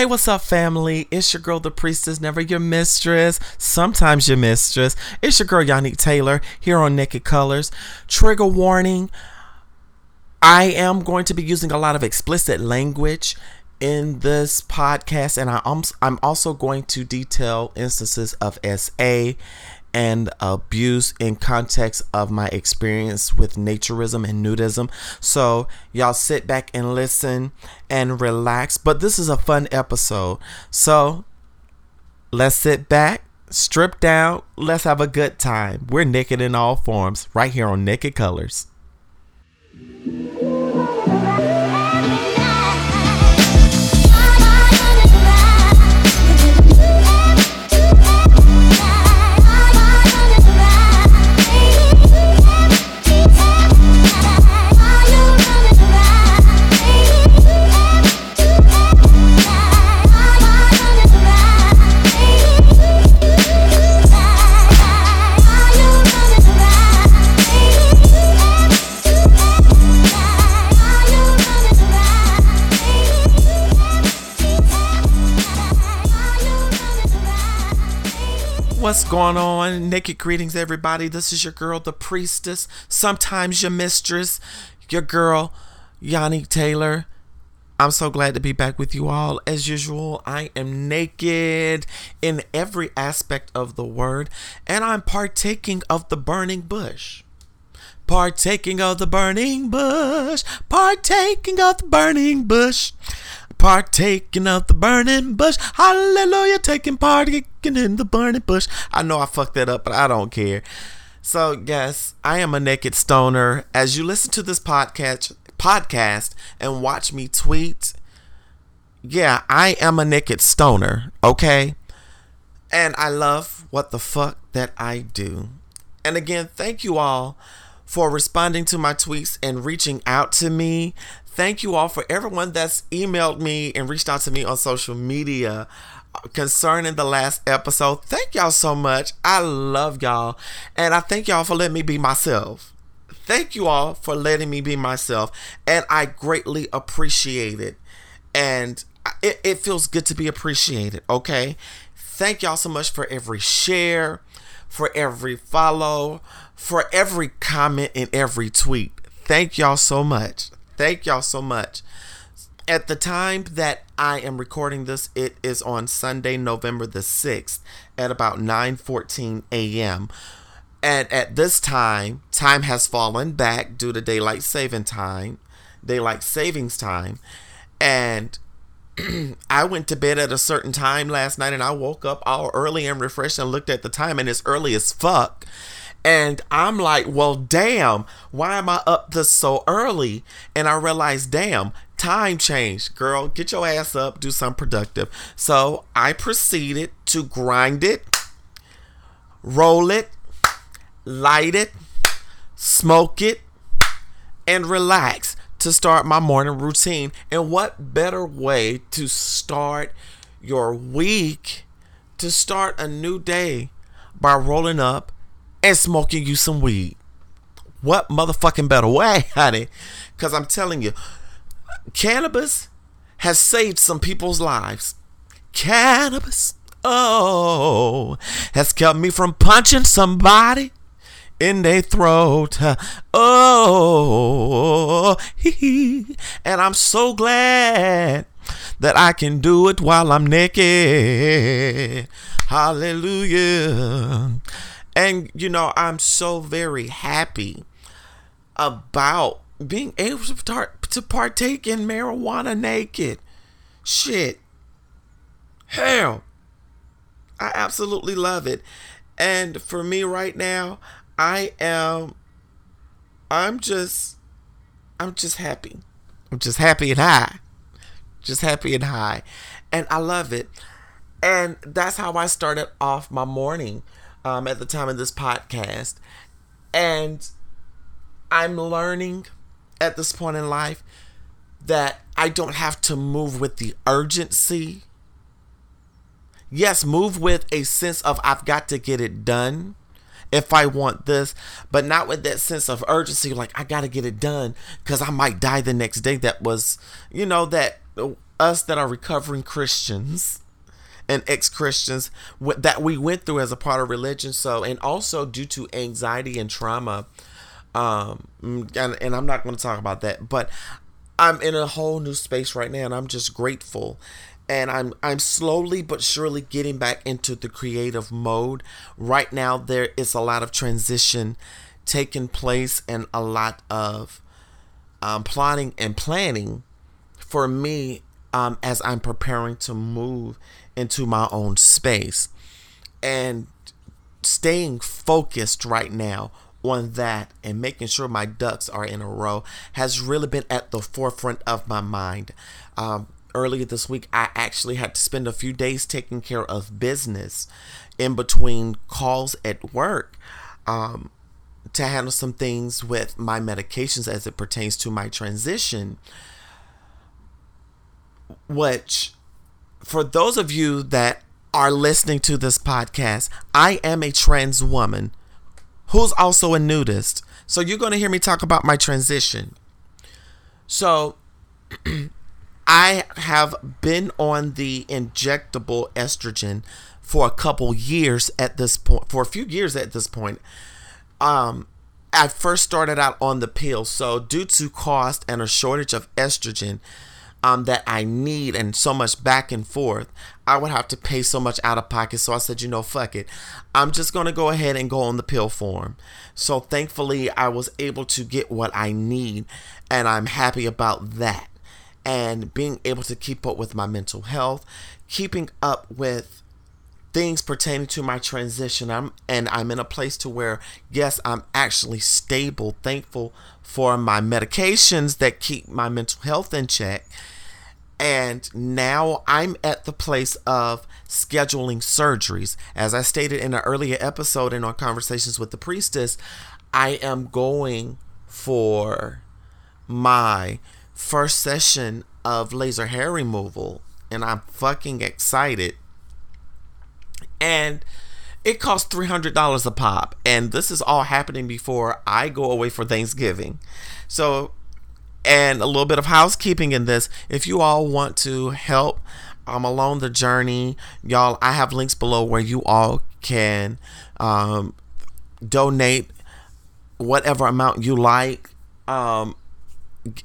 Hey, what's up, family? It's your girl, the priestess, never your mistress, sometimes your mistress. It's your girl, Yannick Taylor, here on Naked Colors. Trigger warning I am going to be using a lot of explicit language in this podcast, and I, I'm also going to detail instances of SA and abuse in context of my experience with naturism and nudism. So, y'all sit back and listen and relax. But this is a fun episode. So, let's sit back, strip down, let's have a good time. We're naked in all forms right here on Naked Colors. What's going on? Naked greetings, everybody. This is your girl, the priestess, sometimes your mistress, your girl, Yanni Taylor. I'm so glad to be back with you all. As usual, I am naked in every aspect of the word, and I'm partaking of the burning bush. Partaking of the burning bush, partaking of the burning bush partaking of the burning bush. Hallelujah, taking part in the burning bush. I know I fucked that up, but I don't care. So, yes, I am a naked stoner. As you listen to this podcast, podcast and watch me tweet, yeah, I am a naked stoner, okay? And I love what the fuck that I do. And again, thank you all for responding to my tweets and reaching out to me thank you all for everyone that's emailed me and reached out to me on social media concerning the last episode. Thank y'all so much. I love y'all. And I thank y'all for letting me be myself. Thank you all for letting me be myself. And I greatly appreciate it. And it, it feels good to be appreciated. Okay. Thank y'all so much for every share, for every follow, for every comment and every tweet. Thank y'all so much. Thank y'all so much. At the time that I am recording this, it is on Sunday, November the 6th at about 9:14 a.m. And at this time, time has fallen back due to daylight saving time, daylight savings time. And I went to bed at a certain time last night and I woke up all early and refreshed and looked at the time and it's early as fuck. And I'm like, well, damn, why am I up this so early? And I realized, damn, time changed. Girl, get your ass up, do something productive. So I proceeded to grind it, roll it, light it, smoke it, and relax to start my morning routine. And what better way to start your week, to start a new day by rolling up and smoking you some weed. What motherfucking better way, honey? Because I'm telling you, cannabis has saved some people's lives. Cannabis, oh, has kept me from punching somebody in their throat. Oh, and I'm so glad that I can do it while I'm naked. Hallelujah. And, you know, I'm so very happy about being able to, start, to partake in marijuana naked. Shit. Hell. I absolutely love it. And for me right now, I am I'm just I'm just happy. I'm just happy and high. Just happy and high. And I love it. And that's how I started off my morning um, at the time of this podcast. And I'm learning at this point in life that I don't have to move with the urgency. Yes, move with a sense of I've got to get it done if I want this, but not with that sense of urgency, like I got to get it done because I might die the next day. That was, you know, that uh, us that are recovering Christians and ex-Christians that we went through as a part of religion. So, and also due to anxiety and trauma, um, and, and I'm not going to talk about that, but I'm in a whole new space right now, and I'm just grateful. And I'm I'm slowly but surely getting back into the creative mode. Right now, there is a lot of transition taking place, and a lot of um, plotting and planning for me um, as I'm preparing to move into my own space and staying focused right now on that and making sure my ducks are in a row has really been at the forefront of my mind. Um, earlier this week, I actually had to spend a few days taking care of business in between calls at work um, to handle some things with my medications as it pertains to my transition. Which, for those of you that are listening to this podcast, I am a trans woman who's also a nudist. So you're going to hear me talk about my transition. So I have been on the injectable estrogen for a couple years at this point, for a few years at this point. Um, I first started out on the pill. So due to cost and a shortage of estrogen, um, that I need and so much back and forth, I would have to pay so much out of pocket. So I said, you know, fuck it. I'm just going to go ahead and go on the pill form. So thankfully, I was able to get what I need, and I'm happy about that. And being able to keep up with my mental health, keeping up with things pertaining to my transition i'm and i'm in a place to where yes i'm actually stable thankful for my medications that keep my mental health in check and now I'm at the place of scheduling surgeries. As I stated in an earlier episode in our conversations with the priestess, I am going for my first session of laser hair removal, and I'm fucking excited. And it costs $300 a pop, and this is all happening before I go away for Thanksgiving. So and a little bit of housekeeping in this. If you all want to help um, along the journey, y'all, I have links below where you all can um, donate whatever amount you like. Um,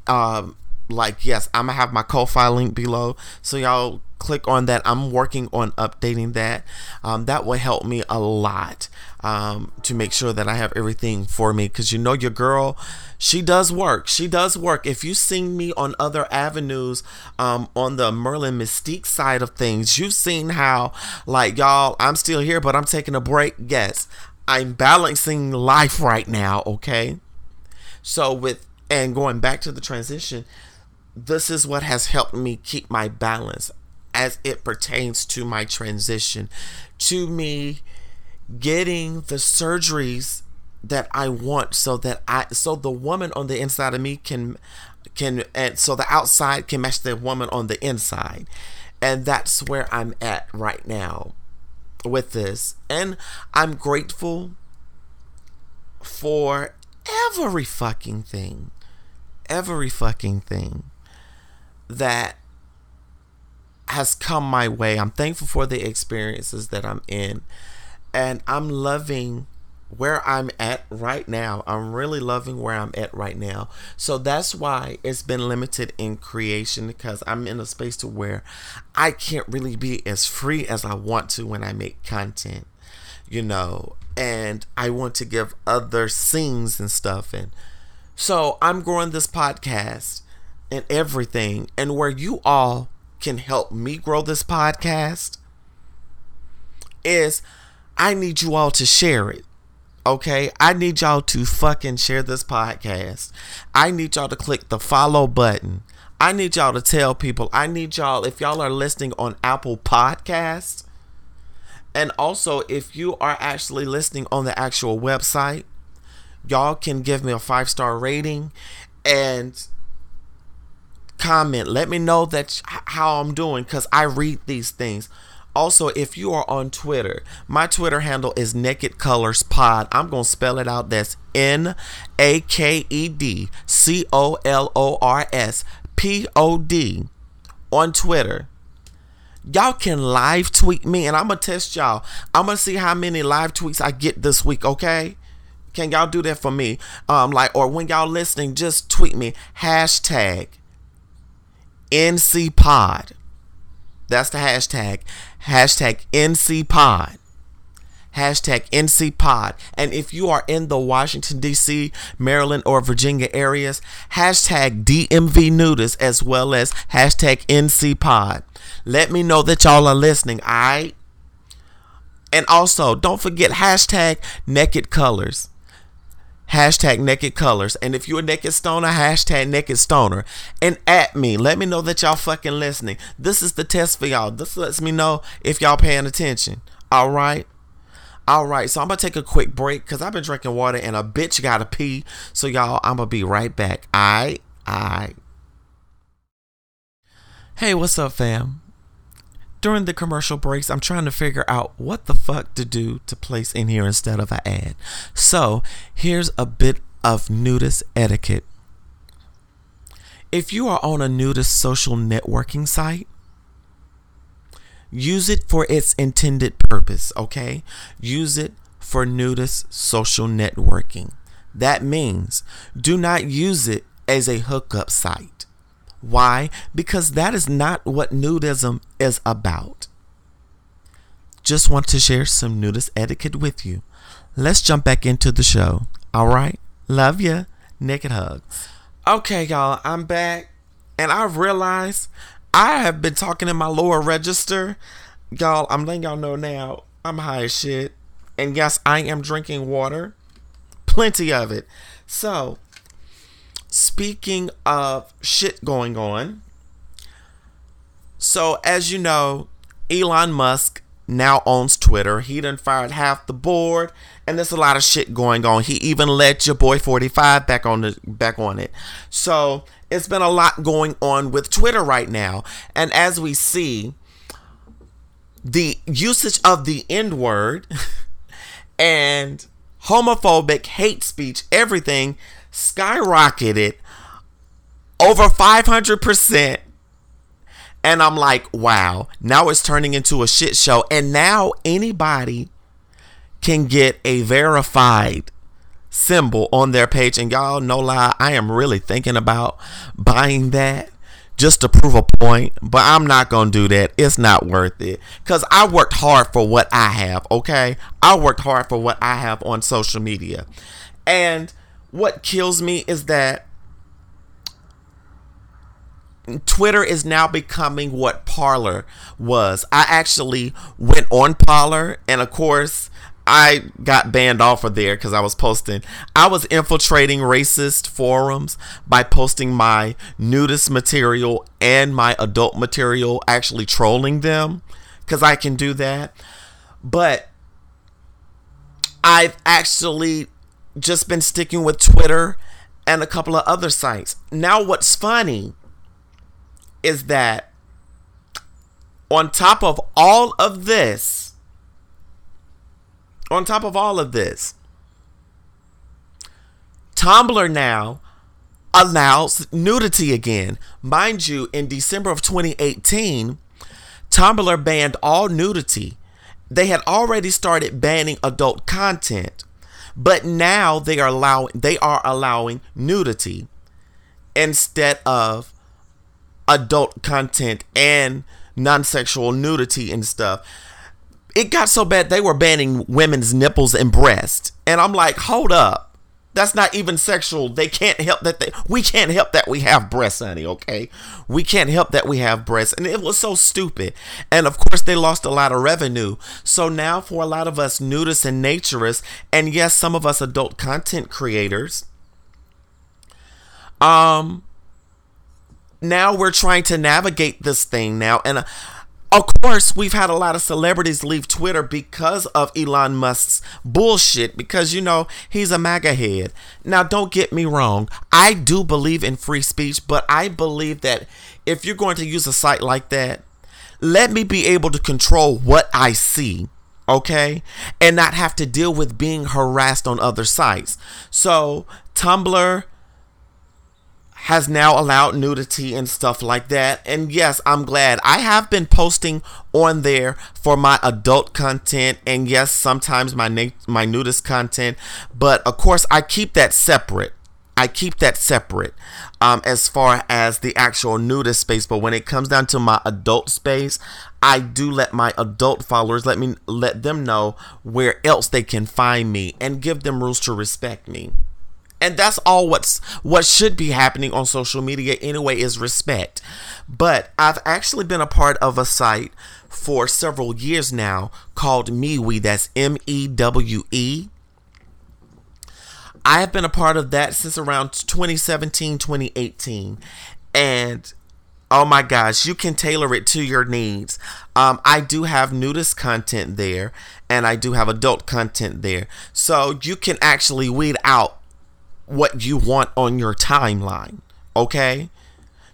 um, like yes, I'm gonna have my Ko-fi link below, so y'all click on that. I'm working on updating that. Um, that will help me a lot um, to make sure that I have everything for me because you know your girl, she does work. She does work. If you've seen me on other avenues um, on the Merlin Mystique side of things, you've seen how, like, y'all, I'm still here, but I'm taking a break. Yes, I'm balancing life right now, okay? So, with and going back to the transition, this is what has helped me keep my balance as it pertains to my transition, to me getting the surgeries that I want so that I so the woman on the inside of me can can and so the outside can match the woman on the inside. And that's where I'm at right now with this. And I'm grateful for every fucking thing. Every fucking thing that has come my way. I'm thankful for the experiences that I'm in. And I'm loving where I'm at right now. I'm really loving where I'm at right now. So that's why it's been limited in creation because I'm in a space to where I can't really be as free as I want to when I make content, you know, and I want to give other scenes and stuff and so I'm growing this podcast and everything and where you all can help me grow this podcast is I need you all to share it. Okay, I need y'all to fucking share this podcast. I need y'all to click the follow button. I need y'all to tell people. I need y'all, if y'all are listening on Apple Podcasts, and also if you are actually listening on the actual website, y'all can give me a five star rating and comment. Let me know that how I'm doing because I read these things. Also, if you are on Twitter, my Twitter handle is Naked Colors Pod. I'm gonna spell it out. That's N A K E D C O L O R S P O D on Twitter, y'all can live tweet me and I'm gonna test y'all. I'm gonna see how many live tweets I get this week, okay? Can y'all do that for me? Um, like, or when y'all listening, just tweet me hashtag NC Pod. That's the hashtag. Hashtag NC Pod. Hashtag NC Pod. And if you are in the Washington, D.C., Maryland, or Virginia areas, hashtag DMV Nudist as well as hashtag NC Pod. Let me know that y'all are listening, alright? And also, don't forget hashtag Naked Colors hashtag naked colors. And if you're a naked stoner, hashtag naked stoner. And at me. Let me know that y'all fucking listening. This is the test for y'all. This lets me know if y'all paying attention. All right. All right, so I'm gonna take a quick break because I've been drinking water and a bitch gotta pee. So y'all, I'm gonna be right back. I, I. Hey, what's up, fam? During the commercial breaks, I'm trying to figure out what the fuck to do to place in here instead of an ad. So here's a bit of nudist etiquette. If you are on a nudist social networking site, use it for its intended purpose, okay? Use it for nudist social networking. That means do not use it as a hookup site. Why? Because that is not what nudism is about. Just want to share some nudist etiquette with you. Let's jump back into the show. All right? Love ya. Naked hugs. Okay, y'all, I'm back. And I realized I have been talking in my lower register. Y'all, I'm letting y'all know now I'm high as shit. And yes, I am drinking water. Plenty of it. So, Speaking of shit going on, so as you know, Elon Musk now owns Twitter. He done fired half the board, and there's a lot of shit going on. He even let your boy 45 back on the back on it. So it's been a lot going on with Twitter right now. And as we see, the usage of the N word and homophobic hate speech, everything skyrocketed over 500%. And I'm like, wow, now it's turning into a shit show. And now anybody can get a verified symbol on their page. And y'all, no lie, I am really thinking about buying that just to prove a point, but I'm not going to do that. It's not worth it. Because I worked hard for what I have, okay? I worked hard for what I have on social media. And what kills me is that Twitter is now becoming what Parler was. I actually went on Parler, and of course, I got banned off of there because I was posting. I was infiltrating racist forums by posting my nudist material and my adult material, actually trolling them because I can do that. But I've actually just been sticking with Twitter and a couple of other sites. Now, what's funny is that on top of all of this, on top of all of this, Tumblr now allows nudity again. Mind you, in December of 2018, Tumblr banned all nudity. They had already started banning adult content. But now they are allowing they are allowing nudity instead of adult content and non-sexual nudity and stuff. It got so bad they were banning women's nipples and breasts. And I'm like, "Hold up. That's not even sexual. They can't help that they we can't help that we have breasts, honey, okay? We can't help that we have breasts. And it was so stupid. And of course they lost a lot of revenue. So now for a lot of us nudists and naturists, and yes, some of us adult content creators, um now we're trying to navigate this thing now and uh, of course, we've had a lot of celebrities leave Twitter because of Elon Musk's bullshit, because, you know, he's a MAGA head. Now, don't get me wrong. I do believe in free speech, but I believe that if you're going to use a site like that, let me be able to control what I see, okay? And not have to deal with being harassed on other sites. So, Tumblr has now allowed nudity and stuff like that. And yes, I'm glad. I have been posting on there for my adult content and yes, sometimes my na- my nudist content, but of course I keep that separate. I keep that separate um, as far as the actual nudist space. But when it comes down to my adult space, I do let my adult followers let me let them know where else they can find me and give them rules to respect me. And that's all what's what should be happening on social media anyway is respect. But I've actually been a part of a site for several years now called MeWe. That's M E W E I have been a part of that since around 2017, 2018. And oh my gosh, you can tailor it to your needs. Um, I do have nudist content there and I do have adult content there. So you can actually weed out what you want on your timeline. Okay?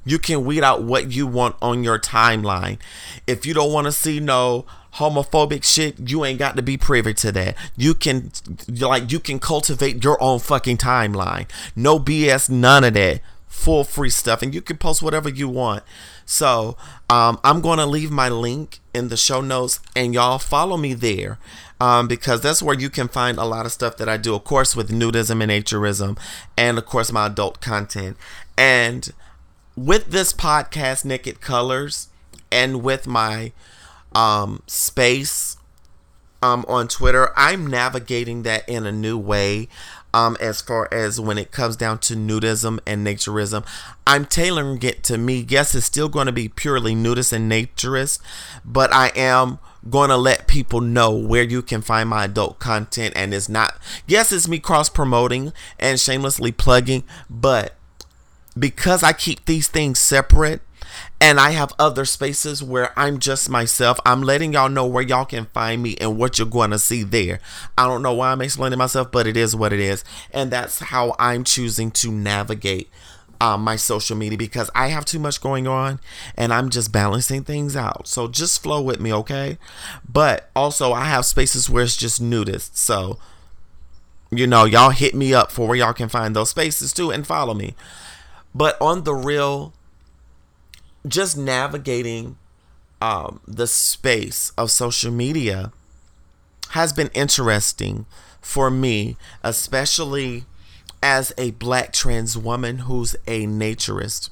You can weed out what you want on your timeline. If you don't want to see no homophobic shit, you ain't got to be privy to that. You can like you can cultivate your own fucking timeline. No BS, none of that. Full free stuff, and you can post whatever you want. So um, I'm gonna leave my link in the show notes, and y'all follow me there. Um, because that's where you can find a lot of stuff that I do, of course, with nudism and naturism, and of course, my adult content. And with this podcast, Naked Colors, and with my um, space um, on Twitter. I'm navigating that in a new way. Um, as far as when it comes down to nudism and naturism, I'm tailoring it to me. Yes, it's still going to be purely nudist and naturist, but I am going to let people know where you can find my adult content. And it's not, yes, it's me cross promoting and shamelessly plugging, but because I keep these things separate, and I have other spaces where I'm just myself. I'm letting y'all know where y'all can find me and what you're going to see there. I don't know why I'm explaining myself, but it is what it is. And that's how I'm choosing to navigate um, my social media because I have too much going on and I'm just balancing things out. So just flow with me, okay? But also, I have spaces where it's just nudist. So, you know, y'all hit me up for where y'all can find those spaces too and follow me. But on the real, just navigating um, the space of social media has been interesting for me, especially as a black trans woman who's a naturist.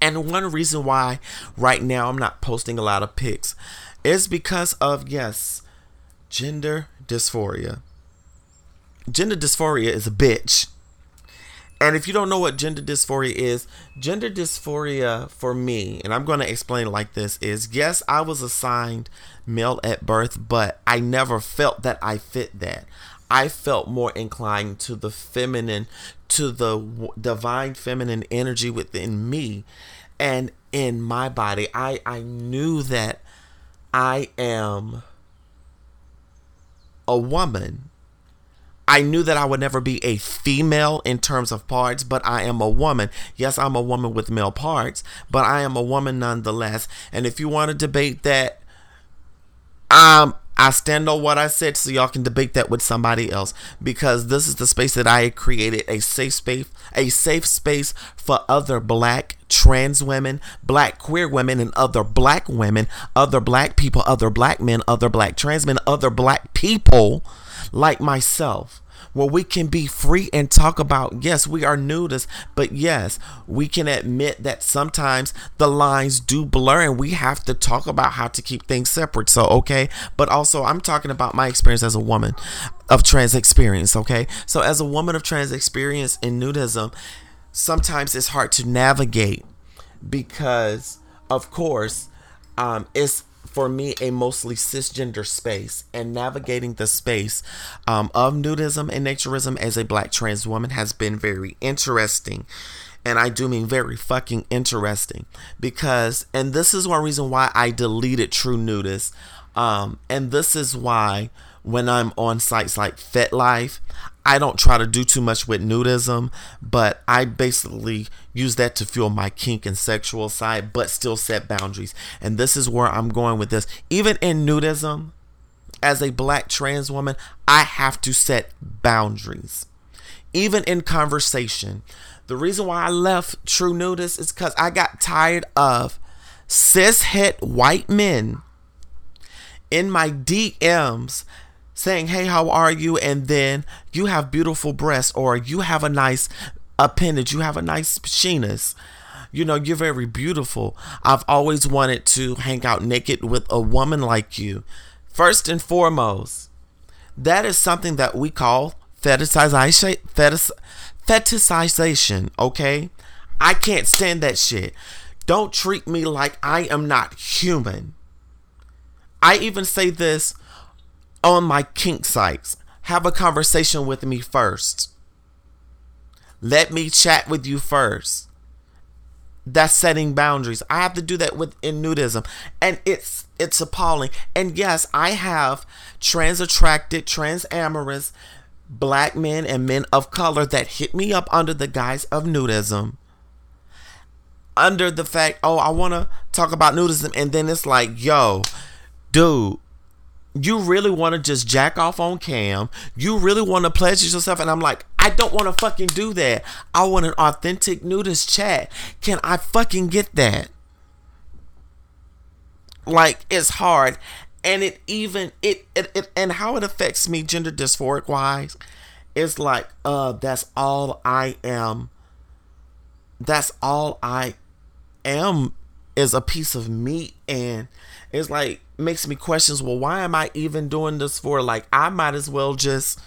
And one reason why right now I'm not posting a lot of pics is because of, yes, gender dysphoria. Gender dysphoria is a bitch. And if you don't know what gender dysphoria is, gender dysphoria for me, and I'm going to explain it like this is yes, I was assigned male at birth, but I never felt that I fit that. I felt more inclined to the feminine, to the divine feminine energy within me and in my body. I, I knew that I am a woman I knew that I would never be a female in terms of parts, but I am a woman. Yes, I'm a woman with male parts, but I am a woman nonetheless. And if you want to debate that, um, I stand on what I said so y'all can debate that with somebody else because this is the space that I created a safe space, a safe space for other black trans women, black queer women, and other black women, other black people, other black men, other black trans men, other black people like myself where we can be free and talk about yes we are nudists but yes we can admit that sometimes the lines do blur and we have to talk about how to keep things separate. So okay but also i'm talking about my experience as a woman of trans experience okay? So as a woman of trans experience in nudism sometimes it's hard to navigate because of course um, it's for me a mostly cisgender space and navigating the space um, of nudism and naturism as a black trans woman has been very interesting. And I do mean very fucking interesting. Because and this is one reason why I deleted True Nudist um, and this is why when I'm on sites like FetLife I don't try to do too much with nudism, but I basically use that to fuel my kink and sexual side, but still set boundaries. And this is where I'm going with this. Even in nudism, as a black trans woman, I have to set boundaries. Even in conversation, The reason why I left True Nudist is because I got tired of cis het white men in my DMs saying, Hey, how are you? And then you have beautiful breasts or you have a nice appendage, you have a nice penis. You know, you're very beautiful. I've always wanted to hang out naked with a woman like you. First and foremost, that is something that we call fetishization. Fetish, fetishization, okay? I can't stand that shit. Don't treat me like I am not human. I even say this on my kink sites. Have a conversation with me first. Let me chat with you first. That's setting boundaries. I have to do that with in nudism. And it's it's appalling. And yes, I have trans attracted, trans amorous black men and men of color that hit me up under the guise of nudism under the fact, oh, I want to talk about nudism, and then it's like, yo, dude, you really want to just jack off on cam. You really want to pleasure yourself. And I'm like, I don't want to fucking do that. I want an authentic nudist chat. Can I fucking get that? Like, it's hard. And it even, it, it, it and how it affects me gender dysphoric wise, it's like, uh, that's all I am. That's all I am is a piece of meat and it's like makes me questions well why am i even doing this for? Like i might as well just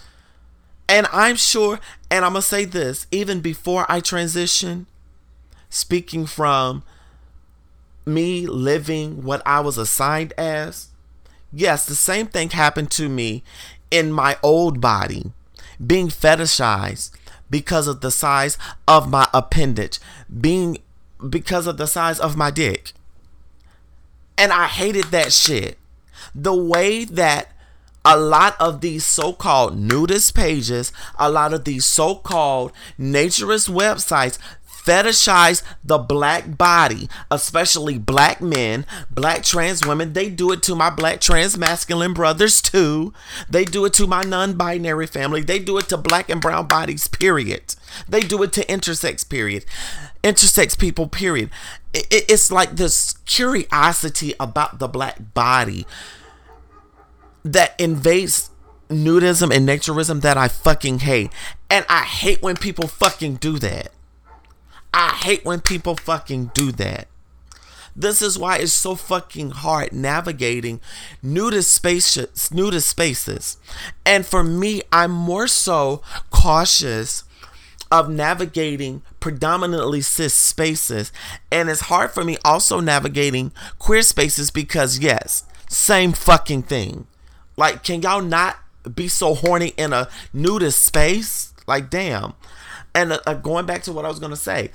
and i'm sure and i'm gonna say this even before i transition speaking from me living what i was assigned as yes the same thing happened to me in my old body being fetishized because of the size of my appendage being because of the size of my dick. And I hated that shit. The way that a lot of these so called nudist pages, a lot of these so called naturist websites fetishize the black body, especially black men, black trans women. They do it to my black trans masculine brothers too. They do it to my non binary family. They do it to black and brown bodies, period. They do it to intersex, period. Intersex people, period. It's like this curiosity about the black body that invades nudism and naturism that I fucking hate. And I hate when people fucking do that. I hate when people fucking do that. This is why it's so fucking hard navigating nudist spaces, nudist spaces. And for me, I'm more so cautious of navigating predominantly cis spaces. And it's hard for me also navigating queer spaces because, yes, same fucking thing. Like, can y'all not be so horny in a nudist space? Like, damn. And uh, going back to what I was going to say,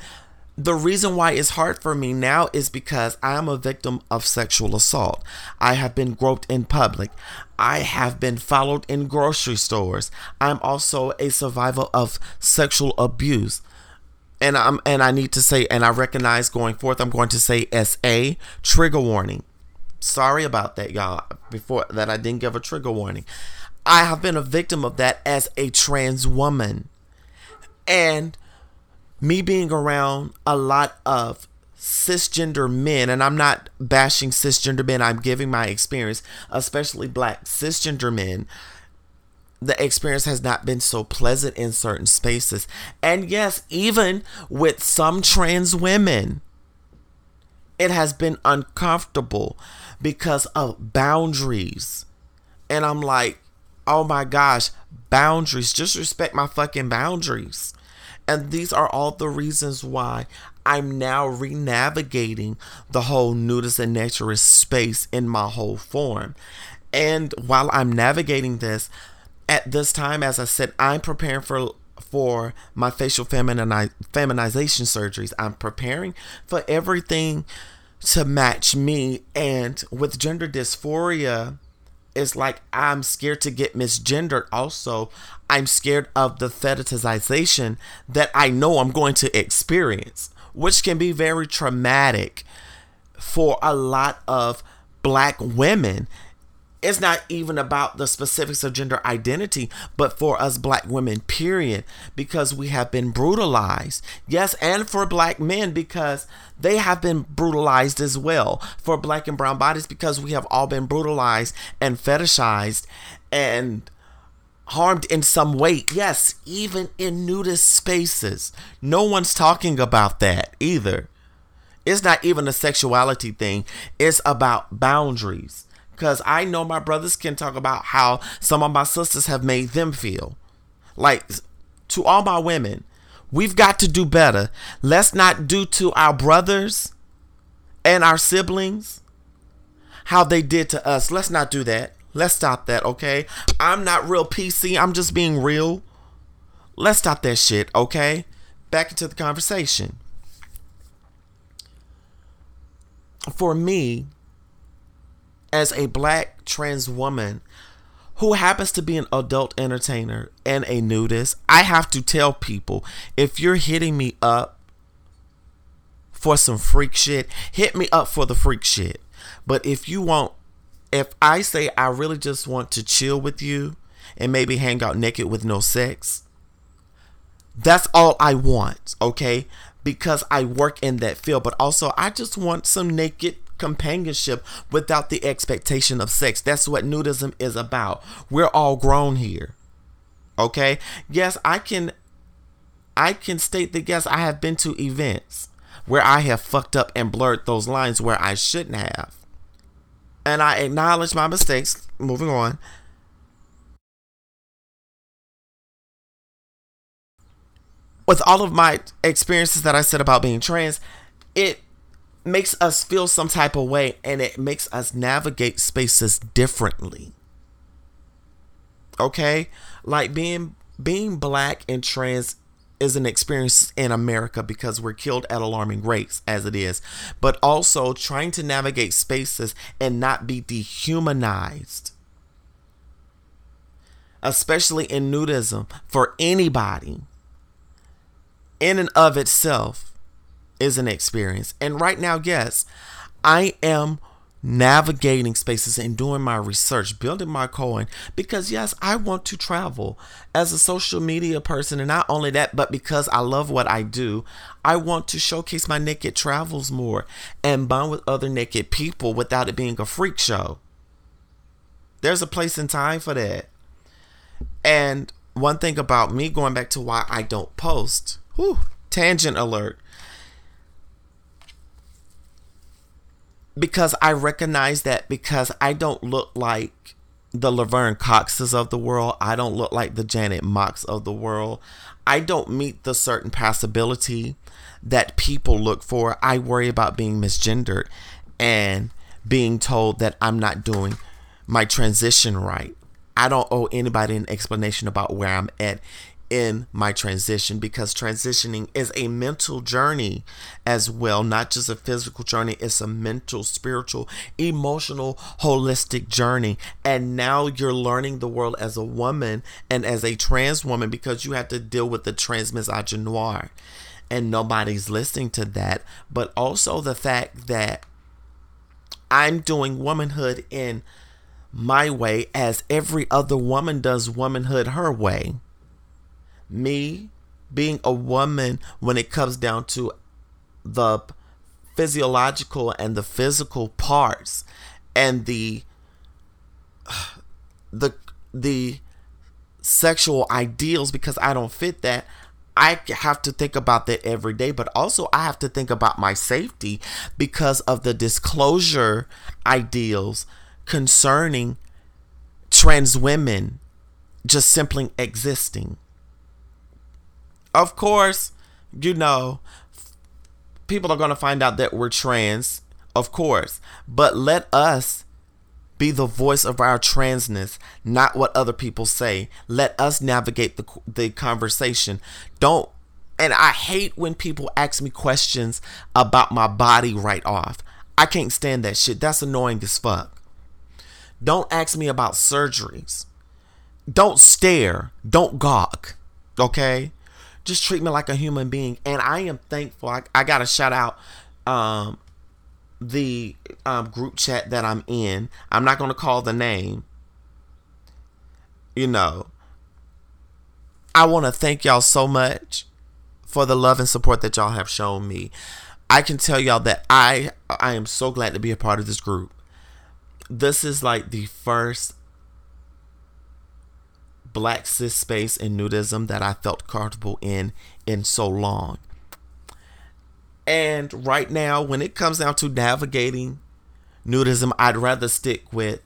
the reason why it's hard for me now is because I am a victim of sexual assault. I have been groped in public. I have been followed in grocery stores. I'm also a survivor of sexual abuse. And I'm and I need to say and I recognize going forth I'm going to say SA trigger warning. Sorry about that y'all before that I didn't give a trigger warning. I have been a victim of that as a trans woman. And me being around a lot of cisgender men, and I'm not bashing cisgender men, I'm giving my experience, especially black cisgender men. The experience has not been so pleasant in certain spaces. And yes, even with some trans women, it has been uncomfortable because of boundaries. And I'm like, oh my gosh, boundaries. Just respect my fucking boundaries. And these are all the reasons why I'm now re-navigating the whole nudist and naturist space in my whole form. And while I'm navigating this, at this time, as I said, I'm preparing for for my facial femini- feminization surgeries. I'm preparing for everything to match me. And with gender dysphoria, it's like I'm scared to get misgendered. Also, I'm scared of the fetishization that I know I'm going to experience, which can be very traumatic for a lot of black women. It's not even about the specifics of gender identity, but for us black women, period, because we have been brutalized. Yes, and for black men, because they have been brutalized as well. For black and brown bodies, because we have all been brutalized and fetishized and harmed in some way. Yes, even in nudist spaces. No one's talking about that either. It's not even a sexuality thing, it's about boundaries because I know my brothers can talk about how some of my sisters have made them feel. Like, to all my women, we've got to do better. Let's not do to our brothers and our siblings how they did to us. Let's not do that. Let's stop that, okay? I'm not real PC. I'm just being real. Let's stop that shit, okay? Back into the conversation. For me, as a black trans woman who happens to be an adult entertainer and a nudist, I have to tell people if you're hitting me up for some freak shit, hit me up for the freak shit. But if you want, if I say I really just want to chill with you and maybe hang out naked with no sex, that's all I want, okay? Because I work in that field, but also I just want some naked companionship without the expectation of sex. That's what nudism is about. We're all grown here. Okay? Yes, I can I can state that yes, I have been to events where I have fucked up and blurred those lines where I shouldn't have. And I acknowledge my mistakes. Moving on. With all of my experiences that I said about being trans, it makes us feel some type of way and it makes us navigate spaces differently. Okay? Like being being black and trans is an experience in America because we're killed at alarming rates as it is, but also trying to navigate spaces and not be dehumanized. Especially in nudism for anybody in and of itself is an experience. And right now, yes, I am navigating spaces and doing my research, building my coin because yes, I want to travel as a social media person and not only that, but because I love what I do, I want to showcase my naked travels more and bond with other naked people without it being a freak show. There's a place and time for that. And one thing about me going back to why I don't post, whew, tangent alert. Because I recognize that because I don't look like the Laverne Coxes of the world, I don't look like the Janet Mocks of the world. I don't meet the certain passability that people look for. I worry about being misgendered and being told that I'm not doing my transition right. I don't owe anybody an explanation about where I'm at in my transition because transitioning is a mental journey as well, not just a physical journey. It's a mental, spiritual, emotional, holistic journey. And now you're learning the world as a woman and as a trans woman because you have to deal with the trans misogynoir. And nobody's listening to that. But also the fact that I'm doing womanhood in my way as every other woman does womanhood her way me being a woman when it comes down to the physiological and the physical parts and the the the sexual ideals because I don't fit that I have to think about that every day, but also I have to think about my safety because of the disclosure ideals concerning trans women just simply existing. Of course, you know, people are going to find out that we're trans, of course, but let us be the voice of our transness, not what other people say. Let us navigate the the conversation. Don't and I hate when people ask me questions about my body right off. I can't stand that shit. That's annoying as fuck. Don't ask me about surgeries. Don't stare. Don't gawk. Okay? Just treat me like a human being. And I am thankful. I, I got to shout out um, the um, group chat that I'm in. I'm not going to call the name. You know, I want to thank y'all so much for the love and support that y'all have shown me. I can tell y'all that I I am so glad to be a part of this group. This is like the first black cis space in nudism that I felt comfortable in in so long. And right now, when it comes down to navigating nudism, I'd rather stick with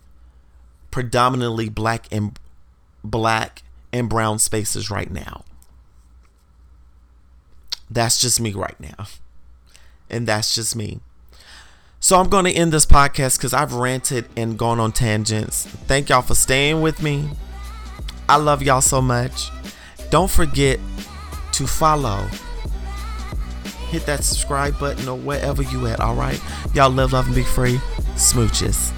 predominantly black and black and brown spaces right now. That's just me right now. And that's just me. So I'm going to end this podcast because I've ranted and gone on tangents. Thank y'all for staying with me. I love y'all so much. Don't forget to follow hit that subscribe button or wherever you at, all right? Y'all live, love, and be free. Smooches.